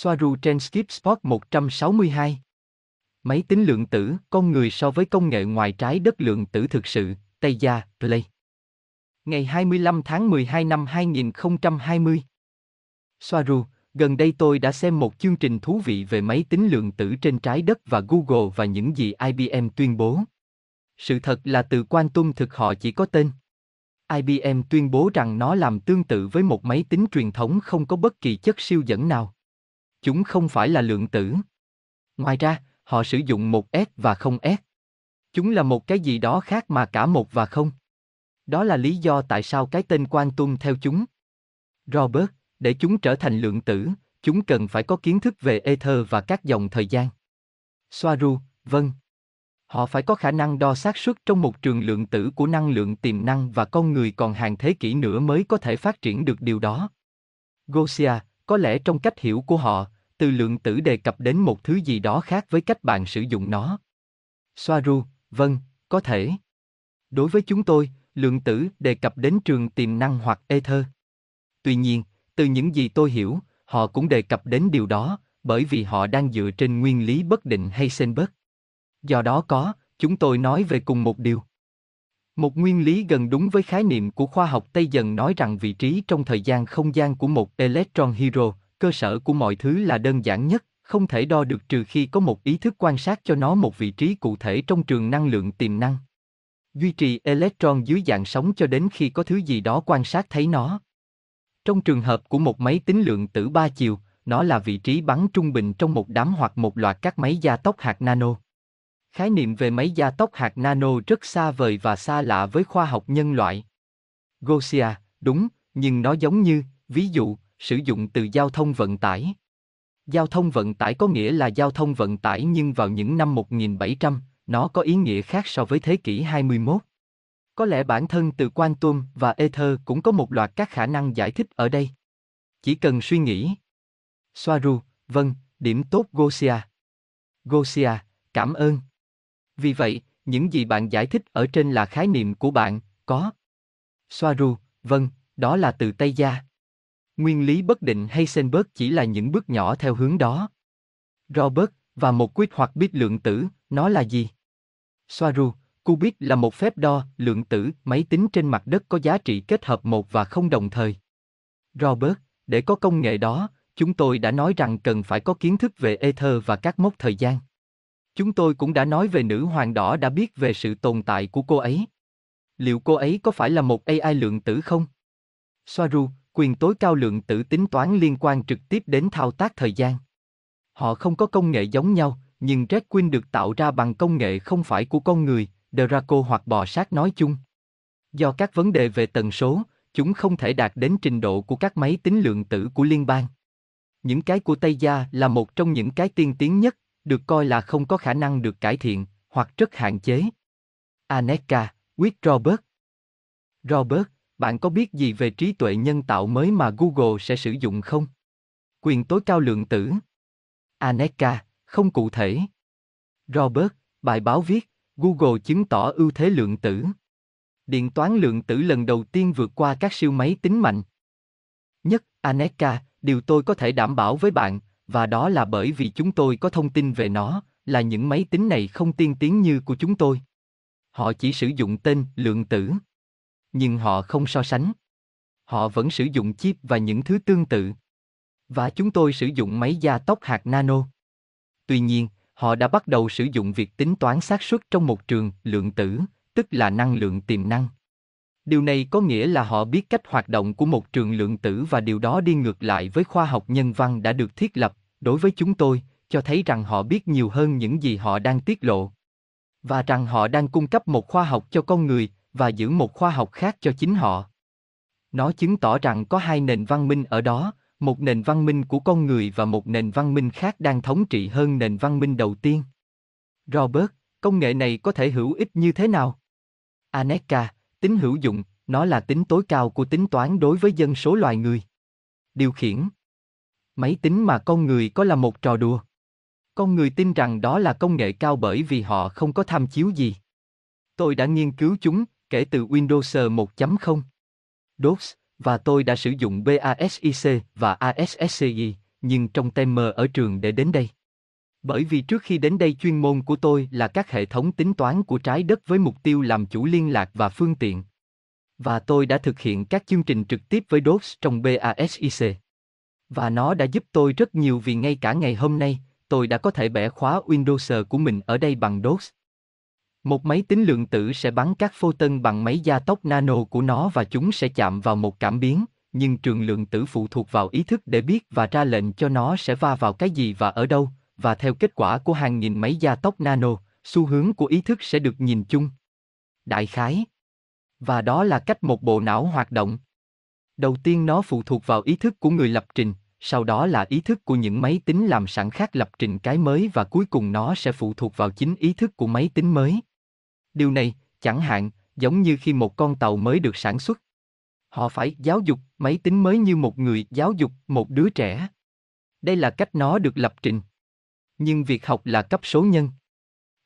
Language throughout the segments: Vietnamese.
Soaru trên Skip Spot 162. Máy tính lượng tử, con người so với công nghệ ngoài trái đất lượng tử thực sự, Tây Gia, Play. Ngày 25 tháng 12 năm 2020. Soaru, gần đây tôi đã xem một chương trình thú vị về máy tính lượng tử trên trái đất và Google và những gì IBM tuyên bố. Sự thật là từ quantum thực họ chỉ có tên. IBM tuyên bố rằng nó làm tương tự với một máy tính truyền thống không có bất kỳ chất siêu dẫn nào. Chúng không phải là lượng tử. Ngoài ra, họ sử dụng một S và không S. Chúng là một cái gì đó khác mà cả một và không. Đó là lý do tại sao cái tên quan tung theo chúng. Robert, để chúng trở thành lượng tử, chúng cần phải có kiến thức về ether và các dòng thời gian. Soaru, vâng. Họ phải có khả năng đo xác suất trong một trường lượng tử của năng lượng tiềm năng và con người còn hàng thế kỷ nữa mới có thể phát triển được điều đó. Gosia, có lẽ trong cách hiểu của họ, từ lượng tử đề cập đến một thứ gì đó khác với cách bạn sử dụng nó. Soaru, vâng, có thể. Đối với chúng tôi, lượng tử đề cập đến trường tiềm năng hoặc ether. Tuy nhiên, từ những gì tôi hiểu, họ cũng đề cập đến điều đó, bởi vì họ đang dựa trên nguyên lý bất định Heisenberg. Do đó có, chúng tôi nói về cùng một điều. Một nguyên lý gần đúng với khái niệm của khoa học Tây dần nói rằng vị trí trong thời gian không gian của một electron hero, cơ sở của mọi thứ là đơn giản nhất, không thể đo được trừ khi có một ý thức quan sát cho nó một vị trí cụ thể trong trường năng lượng tiềm năng. Duy trì electron dưới dạng sóng cho đến khi có thứ gì đó quan sát thấy nó. Trong trường hợp của một máy tính lượng tử ba chiều, nó là vị trí bắn trung bình trong một đám hoặc một loạt các máy gia tốc hạt nano. Khái niệm về máy gia tốc hạt nano rất xa vời và xa lạ với khoa học nhân loại. Gosia, đúng, nhưng nó giống như, ví dụ, sử dụng từ giao thông vận tải. Giao thông vận tải có nghĩa là giao thông vận tải nhưng vào những năm 1700, nó có ý nghĩa khác so với thế kỷ 21. Có lẽ bản thân từ quantum và ether cũng có một loạt các khả năng giải thích ở đây. Chỉ cần suy nghĩ. Soaru, vâng, điểm tốt Gosia. Gosia, cảm ơn. Vì vậy, những gì bạn giải thích ở trên là khái niệm của bạn, có. Soaru, vâng, đó là từ Tây Gia. Nguyên lý bất định Heisenberg chỉ là những bước nhỏ theo hướng đó. Robert, và một quyết hoặc biết lượng tử, nó là gì? Soaru, Qubit là một phép đo, lượng tử, máy tính trên mặt đất có giá trị kết hợp một và không đồng thời. Robert, để có công nghệ đó, chúng tôi đã nói rằng cần phải có kiến thức về ether và các mốc thời gian. Chúng tôi cũng đã nói về nữ hoàng đỏ đã biết về sự tồn tại của cô ấy. Liệu cô ấy có phải là một AI lượng tử không? Soaru, quyền tối cao lượng tử tính toán liên quan trực tiếp đến thao tác thời gian. Họ không có công nghệ giống nhau, nhưng Red Queen được tạo ra bằng công nghệ không phải của con người, Draco hoặc bò sát nói chung. Do các vấn đề về tần số, chúng không thể đạt đến trình độ của các máy tính lượng tử của liên bang. Những cái của Tây Gia là một trong những cái tiên tiến nhất, được coi là không có khả năng được cải thiện, hoặc rất hạn chế. Aneka, quyết Robert Robert, bạn có biết gì về trí tuệ nhân tạo mới mà Google sẽ sử dụng không? Quyền tối cao lượng tử. Aneka, không cụ thể. Robert, bài báo viết, Google chứng tỏ ưu thế lượng tử. Điện toán lượng tử lần đầu tiên vượt qua các siêu máy tính mạnh. Nhất, Aneka, điều tôi có thể đảm bảo với bạn, và đó là bởi vì chúng tôi có thông tin về nó, là những máy tính này không tiên tiến như của chúng tôi. Họ chỉ sử dụng tên lượng tử. Nhưng họ không so sánh. Họ vẫn sử dụng chip và những thứ tương tự. Và chúng tôi sử dụng máy gia tốc hạt nano. Tuy nhiên, họ đã bắt đầu sử dụng việc tính toán xác suất trong một trường lượng tử, tức là năng lượng tiềm năng. Điều này có nghĩa là họ biết cách hoạt động của một trường lượng tử và điều đó đi ngược lại với khoa học nhân văn đã được thiết lập, đối với chúng tôi, cho thấy rằng họ biết nhiều hơn những gì họ đang tiết lộ. Và rằng họ đang cung cấp một khoa học cho con người, và giữ một khoa học khác cho chính họ. Nó chứng tỏ rằng có hai nền văn minh ở đó, một nền văn minh của con người và một nền văn minh khác đang thống trị hơn nền văn minh đầu tiên. Robert, công nghệ này có thể hữu ích như thế nào? Aneka, tính hữu dụng, nó là tính tối cao của tính toán đối với dân số loài người. Điều khiển Máy tính mà con người có là một trò đùa. Con người tin rằng đó là công nghệ cao bởi vì họ không có tham chiếu gì. Tôi đã nghiên cứu chúng, kể từ Windows 1.0. DOS, và tôi đã sử dụng BASIC và ASSCI, nhưng trong timer ở trường để đến đây. Bởi vì trước khi đến đây chuyên môn của tôi là các hệ thống tính toán của trái đất với mục tiêu làm chủ liên lạc và phương tiện. Và tôi đã thực hiện các chương trình trực tiếp với DOS trong BASIC. Và nó đã giúp tôi rất nhiều vì ngay cả ngày hôm nay, tôi đã có thể bẻ khóa Windows của mình ở đây bằng DOS. Một máy tính lượng tử sẽ bắn các photon bằng máy gia tốc nano của nó và chúng sẽ chạm vào một cảm biến, nhưng trường lượng tử phụ thuộc vào ý thức để biết và ra lệnh cho nó sẽ va vào cái gì và ở đâu, và theo kết quả của hàng nghìn máy gia tốc nano, xu hướng của ý thức sẽ được nhìn chung. Đại khái. Và đó là cách một bộ não hoạt động. Đầu tiên nó phụ thuộc vào ý thức của người lập trình, sau đó là ý thức của những máy tính làm sẵn khác lập trình cái mới và cuối cùng nó sẽ phụ thuộc vào chính ý thức của máy tính mới. Điều này, chẳng hạn, giống như khi một con tàu mới được sản xuất. Họ phải giáo dục máy tính mới như một người giáo dục một đứa trẻ. Đây là cách nó được lập trình. Nhưng việc học là cấp số nhân.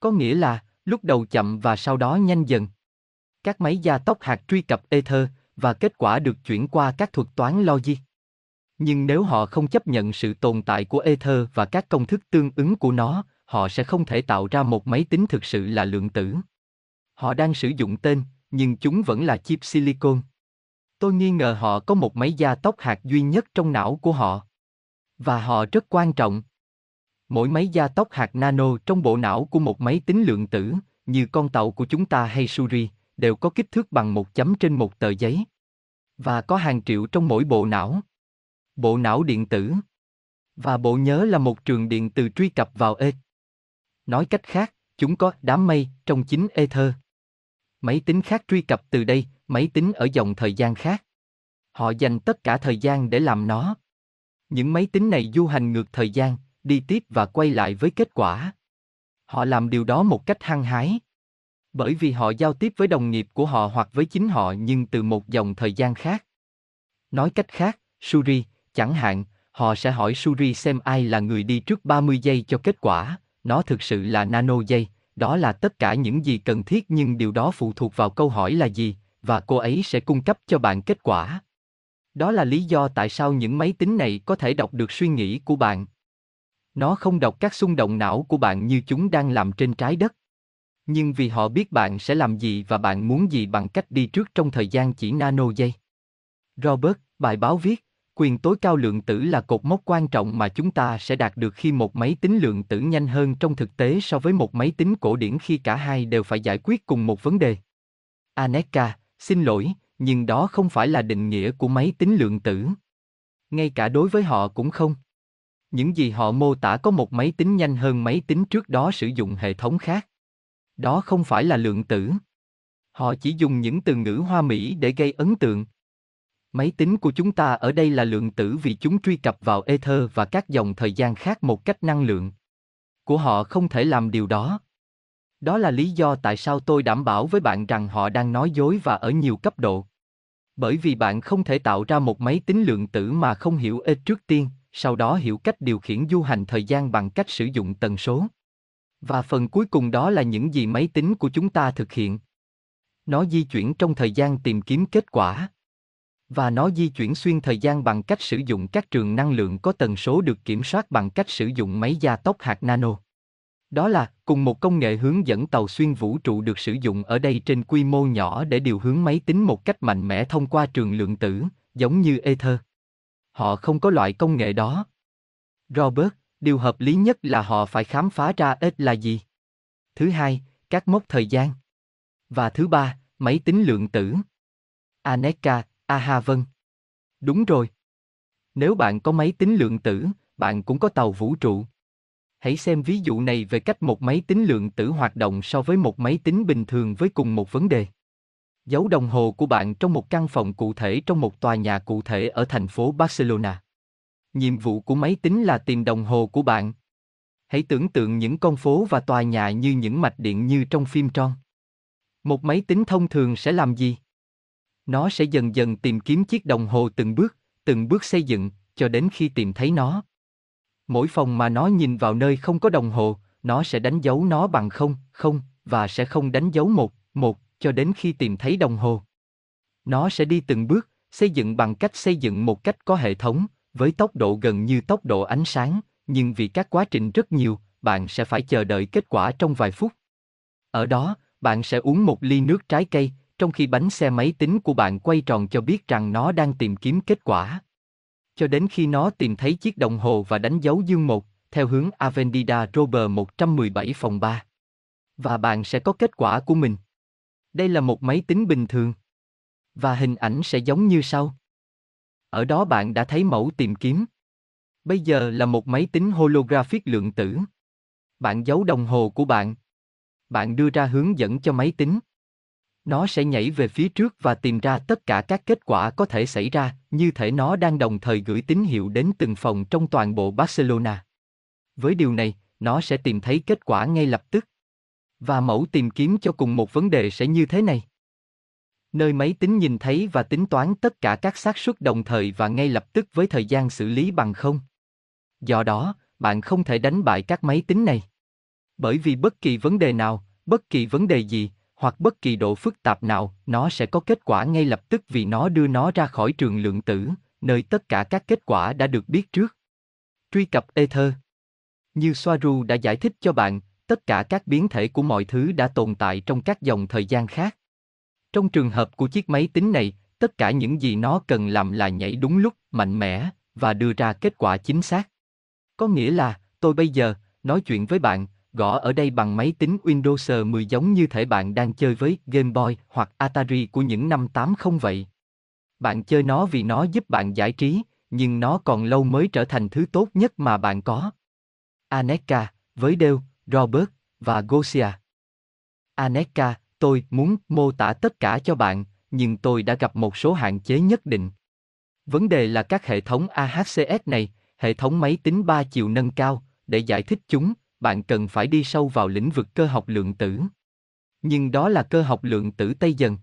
Có nghĩa là, lúc đầu chậm và sau đó nhanh dần. Các máy gia tốc hạt truy cập Ether, và kết quả được chuyển qua các thuật toán logic. Nhưng nếu họ không chấp nhận sự tồn tại của Ether và các công thức tương ứng của nó, họ sẽ không thể tạo ra một máy tính thực sự là lượng tử. Họ đang sử dụng tên, nhưng chúng vẫn là chip silicon. Tôi nghi ngờ họ có một máy gia tốc hạt duy nhất trong não của họ. Và họ rất quan trọng. Mỗi máy gia tốc hạt nano trong bộ não của một máy tính lượng tử, như con tàu của chúng ta hay Suri, đều có kích thước bằng một chấm trên một tờ giấy. Và có hàng triệu trong mỗi bộ não. Bộ não điện tử. Và bộ nhớ là một trường điện từ truy cập vào E. Nói cách khác, chúng có đám mây trong chính Ether. Máy tính khác truy cập từ đây, máy tính ở dòng thời gian khác. Họ dành tất cả thời gian để làm nó. Những máy tính này du hành ngược thời gian, đi tiếp và quay lại với kết quả. Họ làm điều đó một cách hăng hái. Bởi vì họ giao tiếp với đồng nghiệp của họ hoặc với chính họ nhưng từ một dòng thời gian khác. Nói cách khác, Suri, chẳng hạn, họ sẽ hỏi Suri xem ai là người đi trước 30 giây cho kết quả, nó thực sự là nano giây, đó là tất cả những gì cần thiết nhưng điều đó phụ thuộc vào câu hỏi là gì, và cô ấy sẽ cung cấp cho bạn kết quả. Đó là lý do tại sao những máy tính này có thể đọc được suy nghĩ của bạn. Nó không đọc các xung động não của bạn như chúng đang làm trên trái đất. Nhưng vì họ biết bạn sẽ làm gì và bạn muốn gì bằng cách đi trước trong thời gian chỉ nano giây. Robert, bài báo viết, quyền tối cao lượng tử là cột mốc quan trọng mà chúng ta sẽ đạt được khi một máy tính lượng tử nhanh hơn trong thực tế so với một máy tính cổ điển khi cả hai đều phải giải quyết cùng một vấn đề. Aneka, xin lỗi, nhưng đó không phải là định nghĩa của máy tính lượng tử. Ngay cả đối với họ cũng không. Những gì họ mô tả có một máy tính nhanh hơn máy tính trước đó sử dụng hệ thống khác. Đó không phải là lượng tử. Họ chỉ dùng những từ ngữ hoa mỹ để gây ấn tượng. Máy tính của chúng ta ở đây là lượng tử vì chúng truy cập vào ether và các dòng thời gian khác một cách năng lượng. Của họ không thể làm điều đó. Đó là lý do tại sao tôi đảm bảo với bạn rằng họ đang nói dối và ở nhiều cấp độ. Bởi vì bạn không thể tạo ra một máy tính lượng tử mà không hiểu ê trước tiên, sau đó hiểu cách điều khiển du hành thời gian bằng cách sử dụng tần số. Và phần cuối cùng đó là những gì máy tính của chúng ta thực hiện. Nó di chuyển trong thời gian tìm kiếm kết quả. Và nó di chuyển xuyên thời gian bằng cách sử dụng các trường năng lượng có tần số được kiểm soát bằng cách sử dụng máy gia tốc hạt nano. Đó là, cùng một công nghệ hướng dẫn tàu xuyên vũ trụ được sử dụng ở đây trên quy mô nhỏ để điều hướng máy tính một cách mạnh mẽ thông qua trường lượng tử, giống như Ether. Họ không có loại công nghệ đó. Robert, điều hợp lý nhất là họ phải khám phá ra ít là gì. Thứ hai, các mốc thời gian. Và thứ ba, máy tính lượng tử. Aneka, aha vâng. Đúng rồi. Nếu bạn có máy tính lượng tử, bạn cũng có tàu vũ trụ. Hãy xem ví dụ này về cách một máy tính lượng tử hoạt động so với một máy tính bình thường với cùng một vấn đề. Dấu đồng hồ của bạn trong một căn phòng cụ thể trong một tòa nhà cụ thể ở thành phố Barcelona. Nhiệm vụ của máy tính là tìm đồng hồ của bạn. Hãy tưởng tượng những con phố và tòa nhà như những mạch điện như trong phim tròn. Một máy tính thông thường sẽ làm gì? Nó sẽ dần dần tìm kiếm chiếc đồng hồ từng bước, từng bước xây dựng, cho đến khi tìm thấy nó. Mỗi phòng mà nó nhìn vào nơi không có đồng hồ, nó sẽ đánh dấu nó bằng không, không, và sẽ không đánh dấu một, một, cho đến khi tìm thấy đồng hồ. Nó sẽ đi từng bước, xây dựng bằng cách xây dựng một cách có hệ thống, với tốc độ gần như tốc độ ánh sáng, nhưng vì các quá trình rất nhiều, bạn sẽ phải chờ đợi kết quả trong vài phút. Ở đó, bạn sẽ uống một ly nước trái cây, trong khi bánh xe máy tính của bạn quay tròn cho biết rằng nó đang tìm kiếm kết quả. Cho đến khi nó tìm thấy chiếc đồng hồ và đánh dấu dương 1, theo hướng Avenida Robert 117 phòng 3. Và bạn sẽ có kết quả của mình. Đây là một máy tính bình thường. Và hình ảnh sẽ giống như sau. Ở đó bạn đã thấy mẫu tìm kiếm. Bây giờ là một máy tính holographic lượng tử. Bạn giấu đồng hồ của bạn. Bạn đưa ra hướng dẫn cho máy tính. Nó sẽ nhảy về phía trước và tìm ra tất cả các kết quả có thể xảy ra, như thể nó đang đồng thời gửi tín hiệu đến từng phòng trong toàn bộ Barcelona. Với điều này, nó sẽ tìm thấy kết quả ngay lập tức. Và mẫu tìm kiếm cho cùng một vấn đề sẽ như thế này. Nơi máy tính nhìn thấy và tính toán tất cả các xác suất đồng thời và ngay lập tức với thời gian xử lý bằng không. Do đó, bạn không thể đánh bại các máy tính này. Bởi vì bất kỳ vấn đề nào, bất kỳ vấn đề gì, hoặc bất kỳ độ phức tạp nào, nó sẽ có kết quả ngay lập tức vì nó đưa nó ra khỏi trường lượng tử, nơi tất cả các kết quả đã được biết trước. Truy cập Ether Như Soaru đã giải thích cho bạn, tất cả các biến thể của mọi thứ đã tồn tại trong các dòng thời gian khác. Trong trường hợp của chiếc máy tính này, tất cả những gì nó cần làm là nhảy đúng lúc, mạnh mẽ, và đưa ra kết quả chính xác. Có nghĩa là, tôi bây giờ, nói chuyện với bạn, gõ ở đây bằng máy tính Windows 10 giống như thể bạn đang chơi với Game Boy hoặc Atari của những năm 80 vậy. Bạn chơi nó vì nó giúp bạn giải trí, nhưng nó còn lâu mới trở thành thứ tốt nhất mà bạn có. Aneka, với Dale, Robert và Gosia. Aneka, tôi muốn mô tả tất cả cho bạn, nhưng tôi đã gặp một số hạn chế nhất định. Vấn đề là các hệ thống AHCS này, hệ thống máy tính ba chiều nâng cao, để giải thích chúng, bạn cần phải đi sâu vào lĩnh vực cơ học lượng tử. Nhưng đó là cơ học lượng tử Tây dần.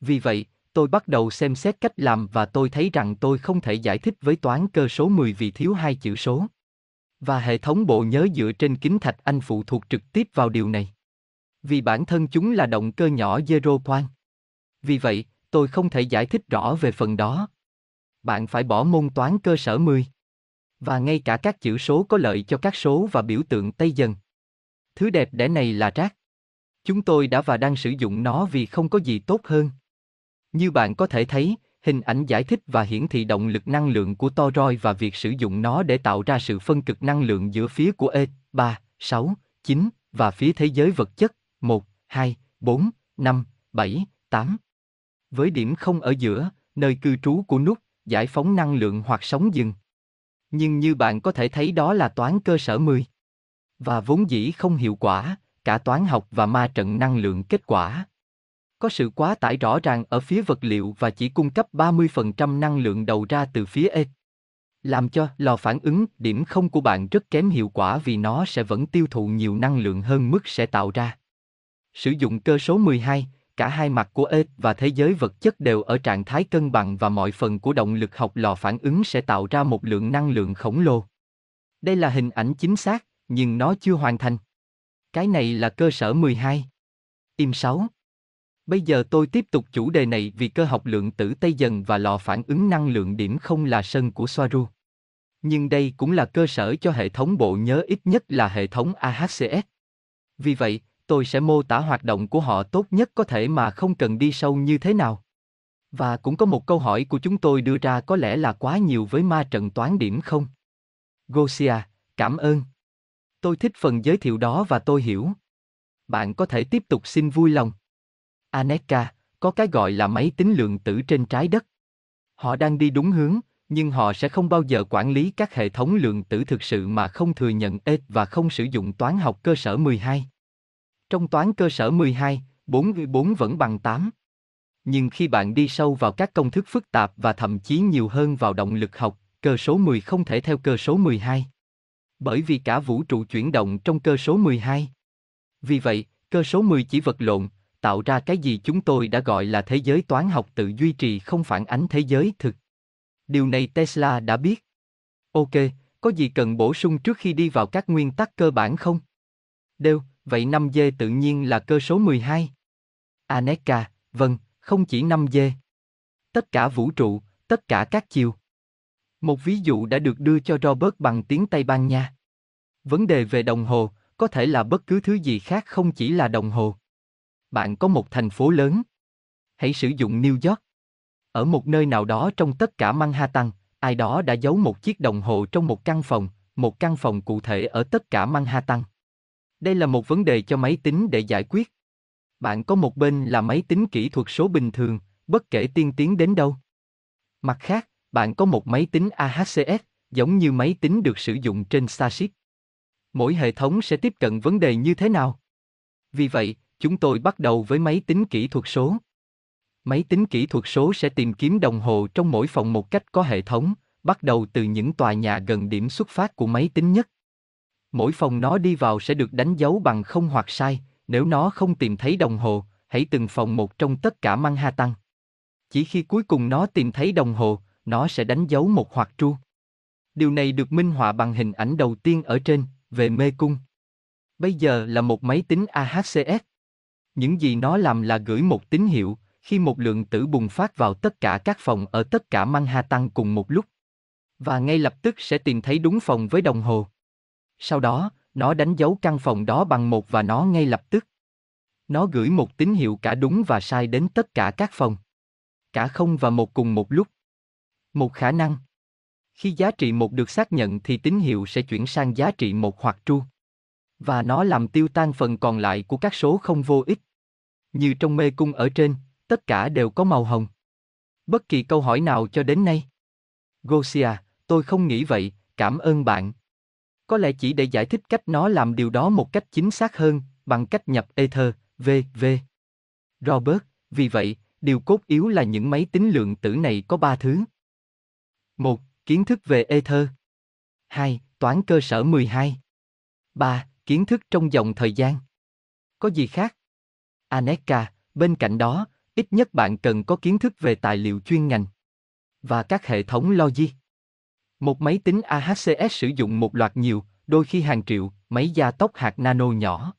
Vì vậy, tôi bắt đầu xem xét cách làm và tôi thấy rằng tôi không thể giải thích với toán cơ số 10 vì thiếu hai chữ số. Và hệ thống bộ nhớ dựa trên kính thạch anh phụ thuộc trực tiếp vào điều này. Vì bản thân chúng là động cơ nhỏ zero point. Vì vậy, tôi không thể giải thích rõ về phần đó. Bạn phải bỏ môn toán cơ sở 10 và ngay cả các chữ số có lợi cho các số và biểu tượng Tây dần. Thứ đẹp đẽ này là rác. Chúng tôi đã và đang sử dụng nó vì không có gì tốt hơn. Như bạn có thể thấy, hình ảnh giải thích và hiển thị động lực năng lượng của toroid và việc sử dụng nó để tạo ra sự phân cực năng lượng giữa phía của E, 3, 6, 9 và phía thế giới vật chất 1, 2, 4, 5, 7, 8. Với điểm không ở giữa, nơi cư trú của nút, giải phóng năng lượng hoặc sóng dừng. Nhưng như bạn có thể thấy đó là toán cơ sở 10. Và vốn dĩ không hiệu quả, cả toán học và ma trận năng lượng kết quả. Có sự quá tải rõ ràng ở phía vật liệu và chỉ cung cấp 30% năng lượng đầu ra từ phía E. Làm cho lò phản ứng điểm không của bạn rất kém hiệu quả vì nó sẽ vẫn tiêu thụ nhiều năng lượng hơn mức sẽ tạo ra. Sử dụng cơ số 12, cả hai mặt của E và thế giới vật chất đều ở trạng thái cân bằng và mọi phần của động lực học lò phản ứng sẽ tạo ra một lượng năng lượng khổng lồ. Đây là hình ảnh chính xác, nhưng nó chưa hoàn thành. Cái này là cơ sở 12. Im 6. Bây giờ tôi tiếp tục chủ đề này vì cơ học lượng tử Tây dần và lò phản ứng năng lượng điểm không là sân của Soaru. Nhưng đây cũng là cơ sở cho hệ thống bộ nhớ ít nhất là hệ thống AHCS. Vì vậy, tôi sẽ mô tả hoạt động của họ tốt nhất có thể mà không cần đi sâu như thế nào. Và cũng có một câu hỏi của chúng tôi đưa ra có lẽ là quá nhiều với ma trận toán điểm không? Gosia, cảm ơn. Tôi thích phần giới thiệu đó và tôi hiểu. Bạn có thể tiếp tục xin vui lòng. Aneka, có cái gọi là máy tính lượng tử trên trái đất. Họ đang đi đúng hướng, nhưng họ sẽ không bao giờ quản lý các hệ thống lượng tử thực sự mà không thừa nhận ếch và không sử dụng toán học cơ sở 12. Trong toán cơ sở 12, 4 4 vẫn bằng 8. Nhưng khi bạn đi sâu vào các công thức phức tạp và thậm chí nhiều hơn vào động lực học, cơ số 10 không thể theo cơ số 12. Bởi vì cả vũ trụ chuyển động trong cơ số 12. Vì vậy, cơ số 10 chỉ vật lộn, tạo ra cái gì chúng tôi đã gọi là thế giới toán học tự duy trì không phản ánh thế giới thực. Điều này Tesla đã biết. Ok, có gì cần bổ sung trước khi đi vào các nguyên tắc cơ bản không? Đều, vậy 5G tự nhiên là cơ số 12. Aneka, à, vâng, không chỉ 5G. Tất cả vũ trụ, tất cả các chiều. Một ví dụ đã được đưa cho Robert bằng tiếng Tây Ban Nha. Vấn đề về đồng hồ, có thể là bất cứ thứ gì khác không chỉ là đồng hồ. Bạn có một thành phố lớn. Hãy sử dụng New York. Ở một nơi nào đó trong tất cả Manhattan, ai đó đã giấu một chiếc đồng hồ trong một căn phòng, một căn phòng cụ thể ở tất cả Manhattan. Đây là một vấn đề cho máy tính để giải quyết. Bạn có một bên là máy tính kỹ thuật số bình thường, bất kể tiên tiến đến đâu. Mặt khác, bạn có một máy tính AHCS, giống như máy tính được sử dụng trên Starship. Mỗi hệ thống sẽ tiếp cận vấn đề như thế nào? Vì vậy, chúng tôi bắt đầu với máy tính kỹ thuật số. Máy tính kỹ thuật số sẽ tìm kiếm đồng hồ trong mỗi phòng một cách có hệ thống, bắt đầu từ những tòa nhà gần điểm xuất phát của máy tính nhất. Mỗi phòng nó đi vào sẽ được đánh dấu bằng không hoặc sai, nếu nó không tìm thấy đồng hồ, hãy từng phòng một trong tất cả Manhattan. Chỉ khi cuối cùng nó tìm thấy đồng hồ, nó sẽ đánh dấu một hoặc tru. Điều này được minh họa bằng hình ảnh đầu tiên ở trên, về mê cung. Bây giờ là một máy tính AHCS. Những gì nó làm là gửi một tín hiệu, khi một lượng tử bùng phát vào tất cả các phòng ở tất cả Manhattan cùng một lúc. Và ngay lập tức sẽ tìm thấy đúng phòng với đồng hồ. Sau đó, nó đánh dấu căn phòng đó bằng một và nó ngay lập tức. Nó gửi một tín hiệu cả đúng và sai đến tất cả các phòng. Cả không và một cùng một lúc. Một khả năng. Khi giá trị một được xác nhận thì tín hiệu sẽ chuyển sang giá trị một hoặc tru. Và nó làm tiêu tan phần còn lại của các số không vô ích. Như trong mê cung ở trên, tất cả đều có màu hồng. Bất kỳ câu hỏi nào cho đến nay. Gosia, tôi không nghĩ vậy, cảm ơn bạn. Có lẽ chỉ để giải thích cách nó làm điều đó một cách chính xác hơn, bằng cách nhập Ether, vv Robert, vì vậy, điều cốt yếu là những máy tính lượng tử này có ba thứ. một Kiến thức về Ether. 2. Toán cơ sở 12. 3. Kiến thức trong dòng thời gian. Có gì khác? Aneka, bên cạnh đó, ít nhất bạn cần có kiến thức về tài liệu chuyên ngành và các hệ thống logic. Một máy tính AHCS sử dụng một loạt nhiều, đôi khi hàng triệu, máy gia tốc hạt nano nhỏ.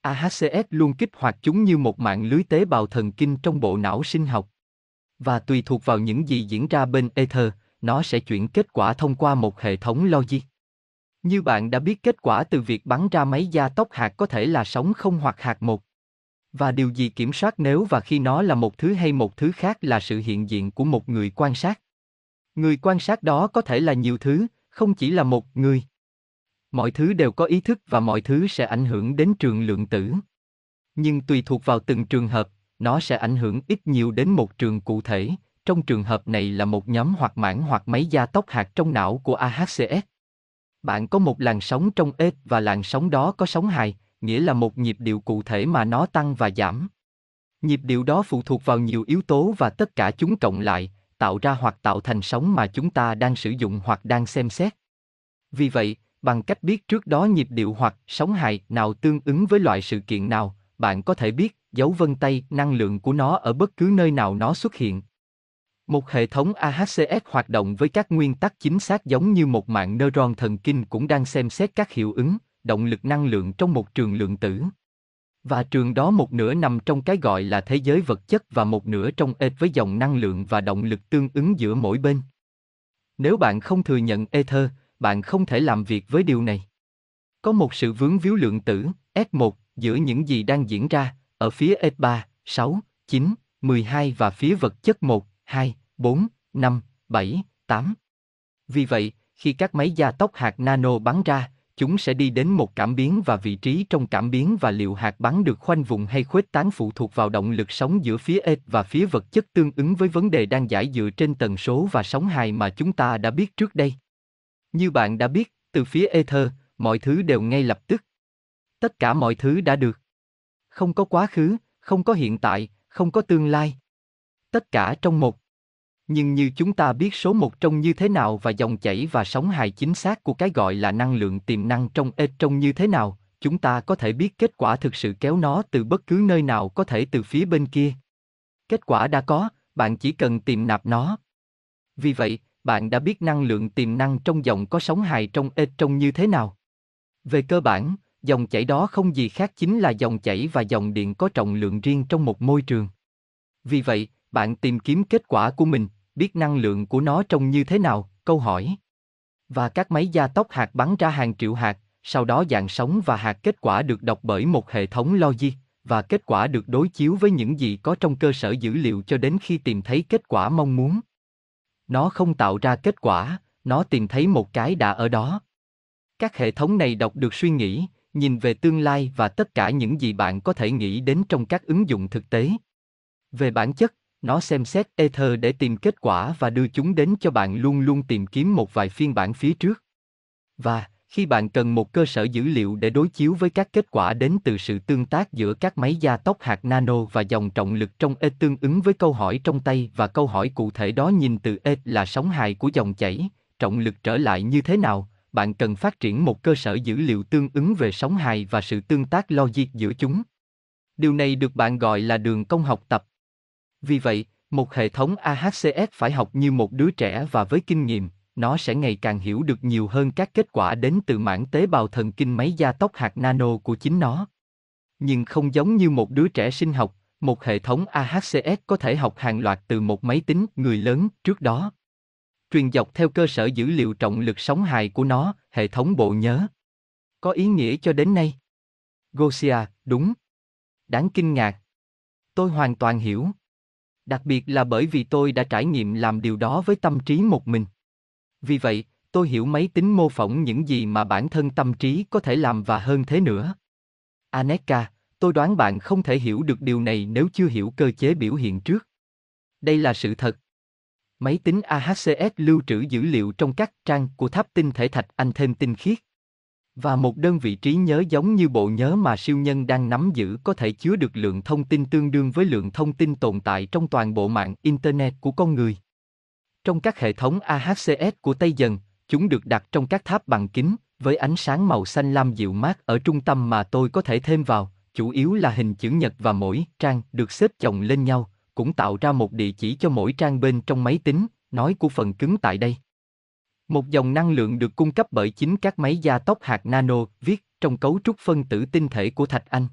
AHCS luôn kích hoạt chúng như một mạng lưới tế bào thần kinh trong bộ não sinh học. Và tùy thuộc vào những gì diễn ra bên Ether, nó sẽ chuyển kết quả thông qua một hệ thống logic. Như bạn đã biết kết quả từ việc bắn ra máy gia tốc hạt có thể là sóng không hoặc hạt một. Và điều gì kiểm soát nếu và khi nó là một thứ hay một thứ khác là sự hiện diện của một người quan sát. Người quan sát đó có thể là nhiều thứ, không chỉ là một người. Mọi thứ đều có ý thức và mọi thứ sẽ ảnh hưởng đến trường lượng tử. Nhưng tùy thuộc vào từng trường hợp, nó sẽ ảnh hưởng ít nhiều đến một trường cụ thể, trong trường hợp này là một nhóm hoặc mảng hoặc máy gia tốc hạt trong não của AHCS. Bạn có một làn sóng trong ếch và làn sóng đó có sóng hài, nghĩa là một nhịp điệu cụ thể mà nó tăng và giảm. Nhịp điệu đó phụ thuộc vào nhiều yếu tố và tất cả chúng cộng lại, tạo ra hoặc tạo thành sóng mà chúng ta đang sử dụng hoặc đang xem xét. Vì vậy, bằng cách biết trước đó nhịp điệu hoặc sóng hài nào tương ứng với loại sự kiện nào, bạn có thể biết dấu vân tay năng lượng của nó ở bất cứ nơi nào nó xuất hiện. Một hệ thống AHCS hoạt động với các nguyên tắc chính xác giống như một mạng neuron thần kinh cũng đang xem xét các hiệu ứng, động lực năng lượng trong một trường lượng tử. Và trường đó một nửa nằm trong cái gọi là thế giới vật chất và một nửa trong ệt với dòng năng lượng và động lực tương ứng giữa mỗi bên. Nếu bạn không thừa nhận ether, bạn không thể làm việc với điều này. Có một sự vướng víu lượng tử, S1, giữa những gì đang diễn ra, ở phía S3, 6, 9, 12 và phía vật chất 1, 2, 4, 5, 7, 8. Vì vậy, khi các máy gia tốc hạt nano bắn ra, chúng sẽ đi đến một cảm biến và vị trí trong cảm biến và liệu hạt bắn được khoanh vùng hay khuếch tán phụ thuộc vào động lực sóng giữa phía ếch và phía vật chất tương ứng với vấn đề đang giải dựa trên tần số và sóng hài mà chúng ta đã biết trước đây. Như bạn đã biết, từ phía ether, mọi thứ đều ngay lập tức. Tất cả mọi thứ đã được. Không có quá khứ, không có hiện tại, không có tương lai. Tất cả trong một nhưng như chúng ta biết số một trông như thế nào và dòng chảy và sóng hài chính xác của cái gọi là năng lượng tiềm năng trong e trông như thế nào, chúng ta có thể biết kết quả thực sự kéo nó từ bất cứ nơi nào có thể từ phía bên kia. Kết quả đã có, bạn chỉ cần tìm nạp nó. Vì vậy, bạn đã biết năng lượng tiềm năng trong dòng có sóng hài trong e trông như thế nào. Về cơ bản, dòng chảy đó không gì khác chính là dòng chảy và dòng điện có trọng lượng riêng trong một môi trường. Vì vậy, bạn tìm kiếm kết quả của mình, biết năng lượng của nó trông như thế nào, câu hỏi. Và các máy gia tốc hạt bắn ra hàng triệu hạt, sau đó dạng sóng và hạt kết quả được đọc bởi một hệ thống logic, và kết quả được đối chiếu với những gì có trong cơ sở dữ liệu cho đến khi tìm thấy kết quả mong muốn. Nó không tạo ra kết quả, nó tìm thấy một cái đã ở đó. Các hệ thống này đọc được suy nghĩ, nhìn về tương lai và tất cả những gì bạn có thể nghĩ đến trong các ứng dụng thực tế. Về bản chất, nó xem xét Ether để tìm kết quả và đưa chúng đến cho bạn luôn luôn tìm kiếm một vài phiên bản phía trước. Và, khi bạn cần một cơ sở dữ liệu để đối chiếu với các kết quả đến từ sự tương tác giữa các máy gia tốc hạt nano và dòng trọng lực trong E tương ứng với câu hỏi trong tay và câu hỏi cụ thể đó nhìn từ E là sóng hài của dòng chảy, trọng lực trở lại như thế nào, bạn cần phát triển một cơ sở dữ liệu tương ứng về sóng hài và sự tương tác logic giữa chúng. Điều này được bạn gọi là đường công học tập. Vì vậy, một hệ thống AHCS phải học như một đứa trẻ và với kinh nghiệm, nó sẽ ngày càng hiểu được nhiều hơn các kết quả đến từ mảng tế bào thần kinh máy gia tốc hạt nano của chính nó. Nhưng không giống như một đứa trẻ sinh học, một hệ thống AHCS có thể học hàng loạt từ một máy tính người lớn trước đó. Truyền dọc theo cơ sở dữ liệu trọng lực sóng hài của nó, hệ thống bộ nhớ. Có ý nghĩa cho đến nay. Gosia, đúng. Đáng kinh ngạc. Tôi hoàn toàn hiểu. Đặc biệt là bởi vì tôi đã trải nghiệm làm điều đó với tâm trí một mình. Vì vậy, tôi hiểu máy tính mô phỏng những gì mà bản thân tâm trí có thể làm và hơn thế nữa. Aneka, tôi đoán bạn không thể hiểu được điều này nếu chưa hiểu cơ chế biểu hiện trước. Đây là sự thật. Máy tính AHCS lưu trữ dữ liệu trong các trang của tháp tinh thể thạch anh thêm tinh khiết. Và một đơn vị trí nhớ giống như bộ nhớ mà siêu nhân đang nắm giữ có thể chứa được lượng thông tin tương đương với lượng thông tin tồn tại trong toàn bộ mạng Internet của con người. Trong các hệ thống AHCS của Tây Dần, chúng được đặt trong các tháp bằng kính, với ánh sáng màu xanh lam dịu mát ở trung tâm mà tôi có thể thêm vào, chủ yếu là hình chữ nhật và mỗi trang được xếp chồng lên nhau, cũng tạo ra một địa chỉ cho mỗi trang bên trong máy tính, nói của phần cứng tại đây. Một dòng năng lượng được cung cấp bởi chính các máy gia tốc hạt nano, viết trong cấu trúc phân tử tinh thể của thạch anh.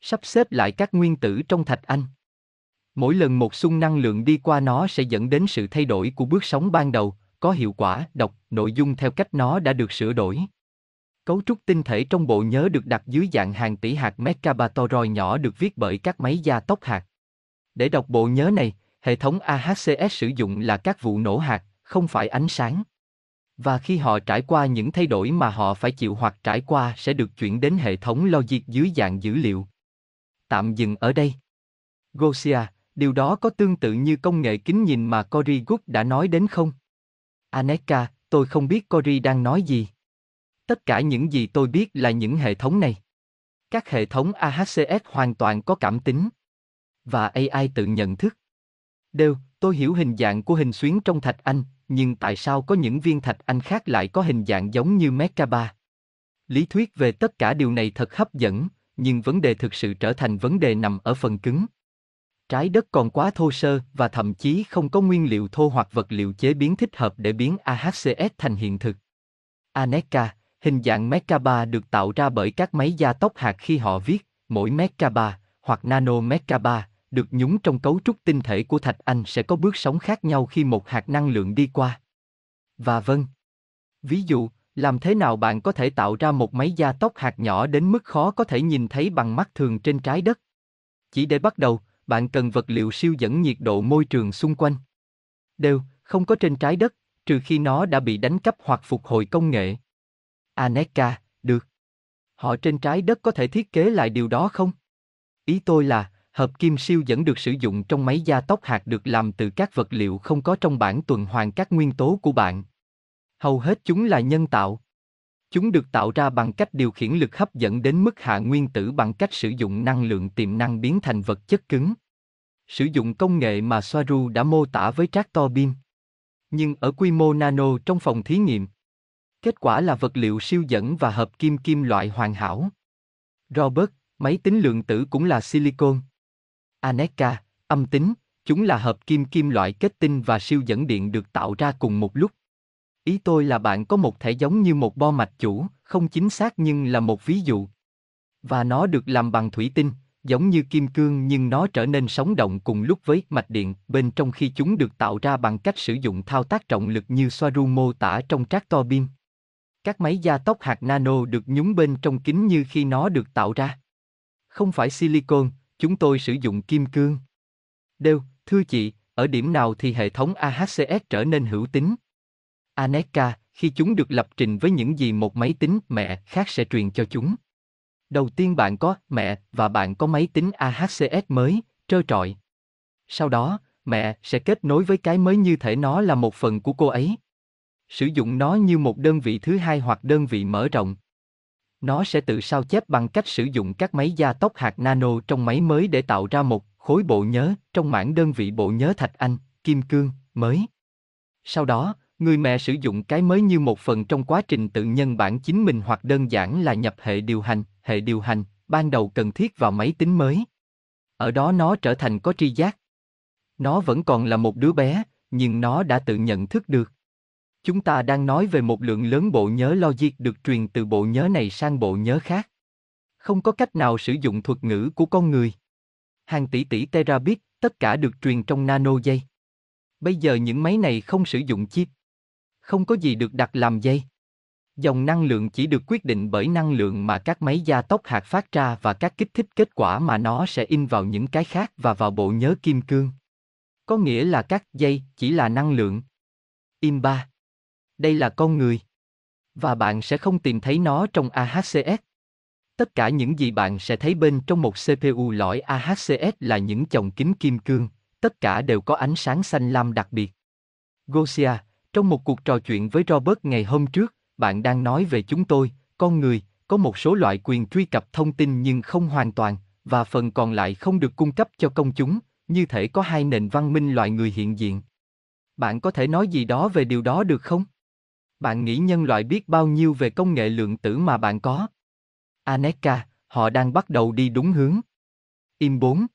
Sắp xếp lại các nguyên tử trong thạch anh. Mỗi lần một xung năng lượng đi qua nó sẽ dẫn đến sự thay đổi của bước sóng ban đầu, có hiệu quả, đọc, nội dung theo cách nó đã được sửa đổi. Cấu trúc tinh thể trong bộ nhớ được đặt dưới dạng hàng tỷ hạt megabatoroid nhỏ được viết bởi các máy gia tốc hạt. Để đọc bộ nhớ này, hệ thống AHCS sử dụng là các vụ nổ hạt, không phải ánh sáng. Và khi họ trải qua những thay đổi mà họ phải chịu hoặc trải qua sẽ được chuyển đến hệ thống logic dưới dạng dữ liệu. Tạm dừng ở đây. Gosia, điều đó có tương tự như công nghệ kính nhìn mà Cory Good đã nói đến không? Aneka, tôi không biết Cory đang nói gì. Tất cả những gì tôi biết là những hệ thống này. Các hệ thống AHCS hoàn toàn có cảm tính. Và AI tự nhận thức. Đều, tôi hiểu hình dạng của hình xuyến trong thạch anh, nhưng tại sao có những viên thạch anh khác lại có hình dạng giống như Merkaba? Lý thuyết về tất cả điều này thật hấp dẫn, nhưng vấn đề thực sự trở thành vấn đề nằm ở phần cứng. Trái đất còn quá thô sơ và thậm chí không có nguyên liệu thô hoặc vật liệu chế biến thích hợp để biến AHCS thành hiện thực. Aneka, hình dạng Merkaba được tạo ra bởi các máy gia tốc hạt khi họ viết, mỗi Merkaba, hoặc nano Merkaba, được nhúng trong cấu trúc tinh thể của thạch anh sẽ có bước sóng khác nhau khi một hạt năng lượng đi qua. Và vâng. Ví dụ, làm thế nào bạn có thể tạo ra một máy gia tốc hạt nhỏ đến mức khó có thể nhìn thấy bằng mắt thường trên trái đất? Chỉ để bắt đầu, bạn cần vật liệu siêu dẫn nhiệt độ môi trường xung quanh. Đều, không có trên trái đất, trừ khi nó đã bị đánh cắp hoặc phục hồi công nghệ. Aneka, được. Họ trên trái đất có thể thiết kế lại điều đó không? Ý tôi là, hợp kim siêu dẫn được sử dụng trong máy gia tốc hạt được làm từ các vật liệu không có trong bản tuần hoàn các nguyên tố của bạn. Hầu hết chúng là nhân tạo. Chúng được tạo ra bằng cách điều khiển lực hấp dẫn đến mức hạ nguyên tử bằng cách sử dụng năng lượng tiềm năng biến thành vật chất cứng. Sử dụng công nghệ mà Soaru đã mô tả với tractor beam. Nhưng ở quy mô nano trong phòng thí nghiệm. Kết quả là vật liệu siêu dẫn và hợp kim kim loại hoàn hảo. Robert, máy tính lượng tử cũng là silicon. Aneka, âm tính, chúng là hợp kim kim loại kết tinh và siêu dẫn điện được tạo ra cùng một lúc. Ý tôi là bạn có một thể giống như một bo mạch chủ, không chính xác nhưng là một ví dụ. Và nó được làm bằng thủy tinh, giống như kim cương nhưng nó trở nên sống động cùng lúc với mạch điện bên trong khi chúng được tạo ra bằng cách sử dụng thao tác trọng lực như Soaru mô tả trong tractor beam. Các máy gia tốc hạt nano được nhúng bên trong kính như khi nó được tạo ra. Không phải silicon, chúng tôi sử dụng kim cương. Đều, thưa chị, ở điểm nào thì hệ thống AHCS trở nên hữu tính? Aneka, khi chúng được lập trình với những gì một máy tính mẹ khác sẽ truyền cho chúng. Đầu tiên bạn có mẹ và bạn có máy tính AHCS mới, trơ trọi. Sau đó, mẹ sẽ kết nối với cái mới như thể nó là một phần của cô ấy. Sử dụng nó như một đơn vị thứ hai hoặc đơn vị mở rộng. Nó sẽ tự sao chép bằng cách sử dụng các máy gia tốc hạt nano trong máy mới để tạo ra một khối bộ nhớ trong mảng đơn vị bộ nhớ thạch anh, kim cương, mới. Sau đó, người mẹ sử dụng cái mới như một phần trong quá trình tự nhân bản chính mình hoặc đơn giản là nhập hệ điều hành, hệ điều hành, ban đầu cần thiết vào máy tính mới. Ở đó nó trở thành có tri giác. Nó vẫn còn là một đứa bé, nhưng nó đã tự nhận thức được. Chúng ta đang nói về một lượng lớn bộ nhớ logic được truyền từ bộ nhớ này sang bộ nhớ khác. Không có cách nào sử dụng thuật ngữ của con người. Hàng tỷ tỷ terabit, tất cả được truyền trong nano giây. Bây giờ những máy này không sử dụng chip. Không có gì được đặt làm dây. Dòng năng lượng chỉ được quyết định bởi năng lượng mà các máy gia tốc hạt phát ra và các kích thích kết quả mà nó sẽ in vào những cái khác và vào bộ nhớ kim cương. Có nghĩa là các dây chỉ là năng lượng. Im 3. Đây là con người. Và bạn sẽ không tìm thấy nó trong AHCS. Tất cả những gì bạn sẽ thấy bên trong một CPU lõi AHCS là những chồng kính kim cương, tất cả đều có ánh sáng xanh lam đặc biệt. Gosia, trong một cuộc trò chuyện với Robert ngày hôm trước, bạn đang nói về chúng tôi, con người, có một số loại quyền truy cập thông tin nhưng không hoàn toàn, và phần còn lại không được cung cấp cho công chúng, như thể có hai nền văn minh loài người hiện diện. Bạn có thể nói gì đó về điều đó được không? Bạn nghĩ nhân loại biết bao nhiêu về công nghệ lượng tử mà bạn có? Aneka, họ đang bắt đầu đi đúng hướng. Im 4.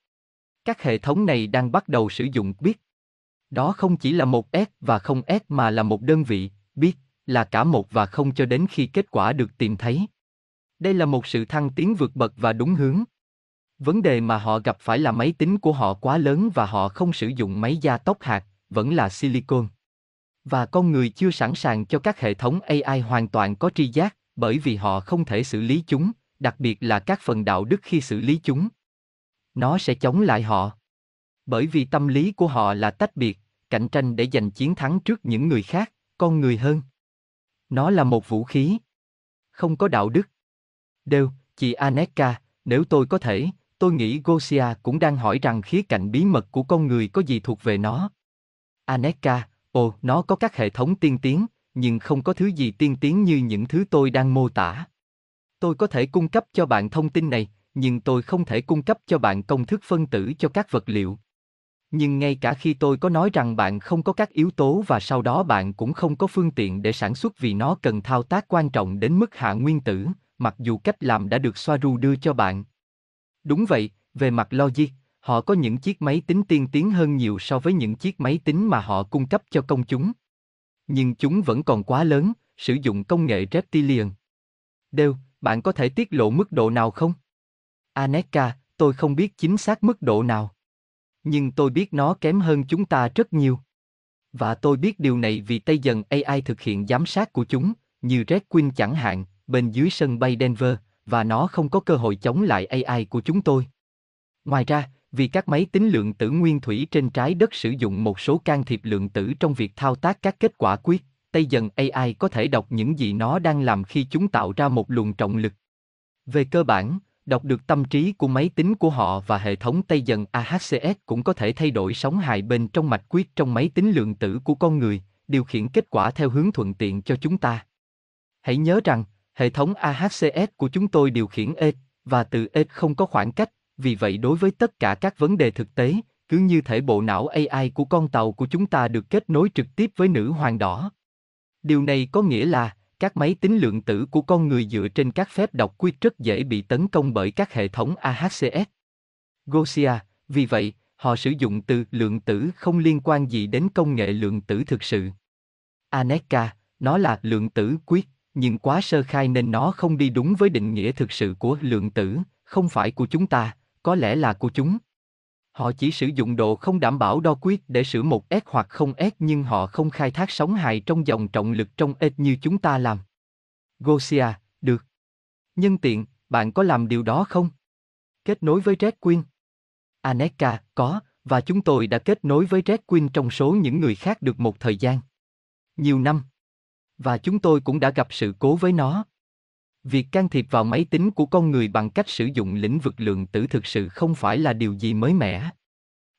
Các hệ thống này đang bắt đầu sử dụng biết. Đó không chỉ là một S và không S mà là một đơn vị, biết, là cả một và không cho đến khi kết quả được tìm thấy. Đây là một sự thăng tiến vượt bậc và đúng hướng. Vấn đề mà họ gặp phải là máy tính của họ quá lớn và họ không sử dụng máy gia tốc hạt, vẫn là silicon. Và con người chưa sẵn sàng cho các hệ thống AI hoàn toàn có tri giác, bởi vì họ không thể xử lý chúng, đặc biệt là các phần đạo đức khi xử lý chúng. Nó sẽ chống lại họ. Bởi vì tâm lý của họ là tách biệt, cạnh tranh để giành chiến thắng trước những người khác, con người hơn. Nó là một vũ khí. Không có đạo đức. Đều, chị Aneka, nếu tôi có thể, tôi nghĩ Gosia cũng đang hỏi rằng khía cạnh bí mật của con người có gì thuộc về nó. Aneka, ồ, nó có các hệ thống tiên tiến, nhưng không có thứ gì tiên tiến như những thứ tôi đang mô tả. Tôi có thể cung cấp cho bạn thông tin này, nhưng tôi không thể cung cấp cho bạn công thức phân tử cho các vật liệu. Nhưng ngay cả khi tôi có nói rằng bạn không có các yếu tố và sau đó bạn cũng không có phương tiện để sản xuất vì nó cần thao tác quan trọng đến mức hạ nguyên tử, mặc dù cách làm đã được Soaru đưa cho bạn. Đúng vậy, về mặt logic, họ có những chiếc máy tính tiên tiến hơn nhiều so với những chiếc máy tính mà họ cung cấp cho công chúng. Nhưng chúng vẫn còn quá lớn, sử dụng công nghệ Reptilian. Đều, bạn có thể tiết lộ mức độ nào không? Aneka, tôi không biết chính xác mức độ nào. Nhưng tôi biết nó kém hơn chúng ta rất nhiều. Và tôi biết điều này vì Tây dần AI thực hiện giám sát của chúng, như Red Queen chẳng hạn, bên dưới sân bay Denver, và nó không có cơ hội chống lại AI của chúng tôi. Ngoài ra, vì các máy tính lượng tử nguyên thủy trên trái đất sử dụng một số can thiệp lượng tử trong việc thao tác các kết quả quyết, Tây dần AI có thể đọc những gì nó đang làm khi chúng tạo ra một luồng trọng lực. Về cơ bản, đọc được tâm trí của máy tính của họ và hệ thống Tây dần AHCS cũng có thể thay đổi sóng hài bên trong mạch quyết trong máy tính lượng tử của con người, điều khiển kết quả theo hướng thuận tiện cho chúng ta. Hãy nhớ rằng, hệ thống AHCS của chúng tôi điều khiển E, và từ E không có khoảng cách, vì vậy đối với tất cả các vấn đề thực tế, cứ như thể bộ não AI của con tàu của chúng ta được kết nối trực tiếp với nữ hoàng đỏ. Điều này có nghĩa là, các máy tính lượng tử của con người dựa trên các phép đọc quyết rất dễ bị tấn công bởi các hệ thống AHCS. Gosia, vì vậy, họ sử dụng từ lượng tử không liên quan gì đến công nghệ lượng tử thực sự. Aneka, nó là lượng tử quyết, nhưng quá sơ khai nên nó không đi đúng với định nghĩa thực sự của lượng tử, không phải của chúng ta, có lẽ là của chúng. Họ chỉ sử dụng độ không đảm bảo đo quyết để sửa một S hoặc không S nhưng họ không khai thác sóng hài trong dòng trọng lực trong S như chúng ta làm. Gosia, được. Nhân tiện, bạn có làm điều đó không? Kết nối với Red Queen. Aneka, có, và chúng tôi đã kết nối với Red Queen trong số những người khác được một thời gian. Nhiều năm. Và chúng tôi cũng đã gặp sự cố với nó. Việc can thiệp vào máy tính của con người bằng cách sử dụng lĩnh vực lượng tử thực sự không phải là điều gì mới mẻ.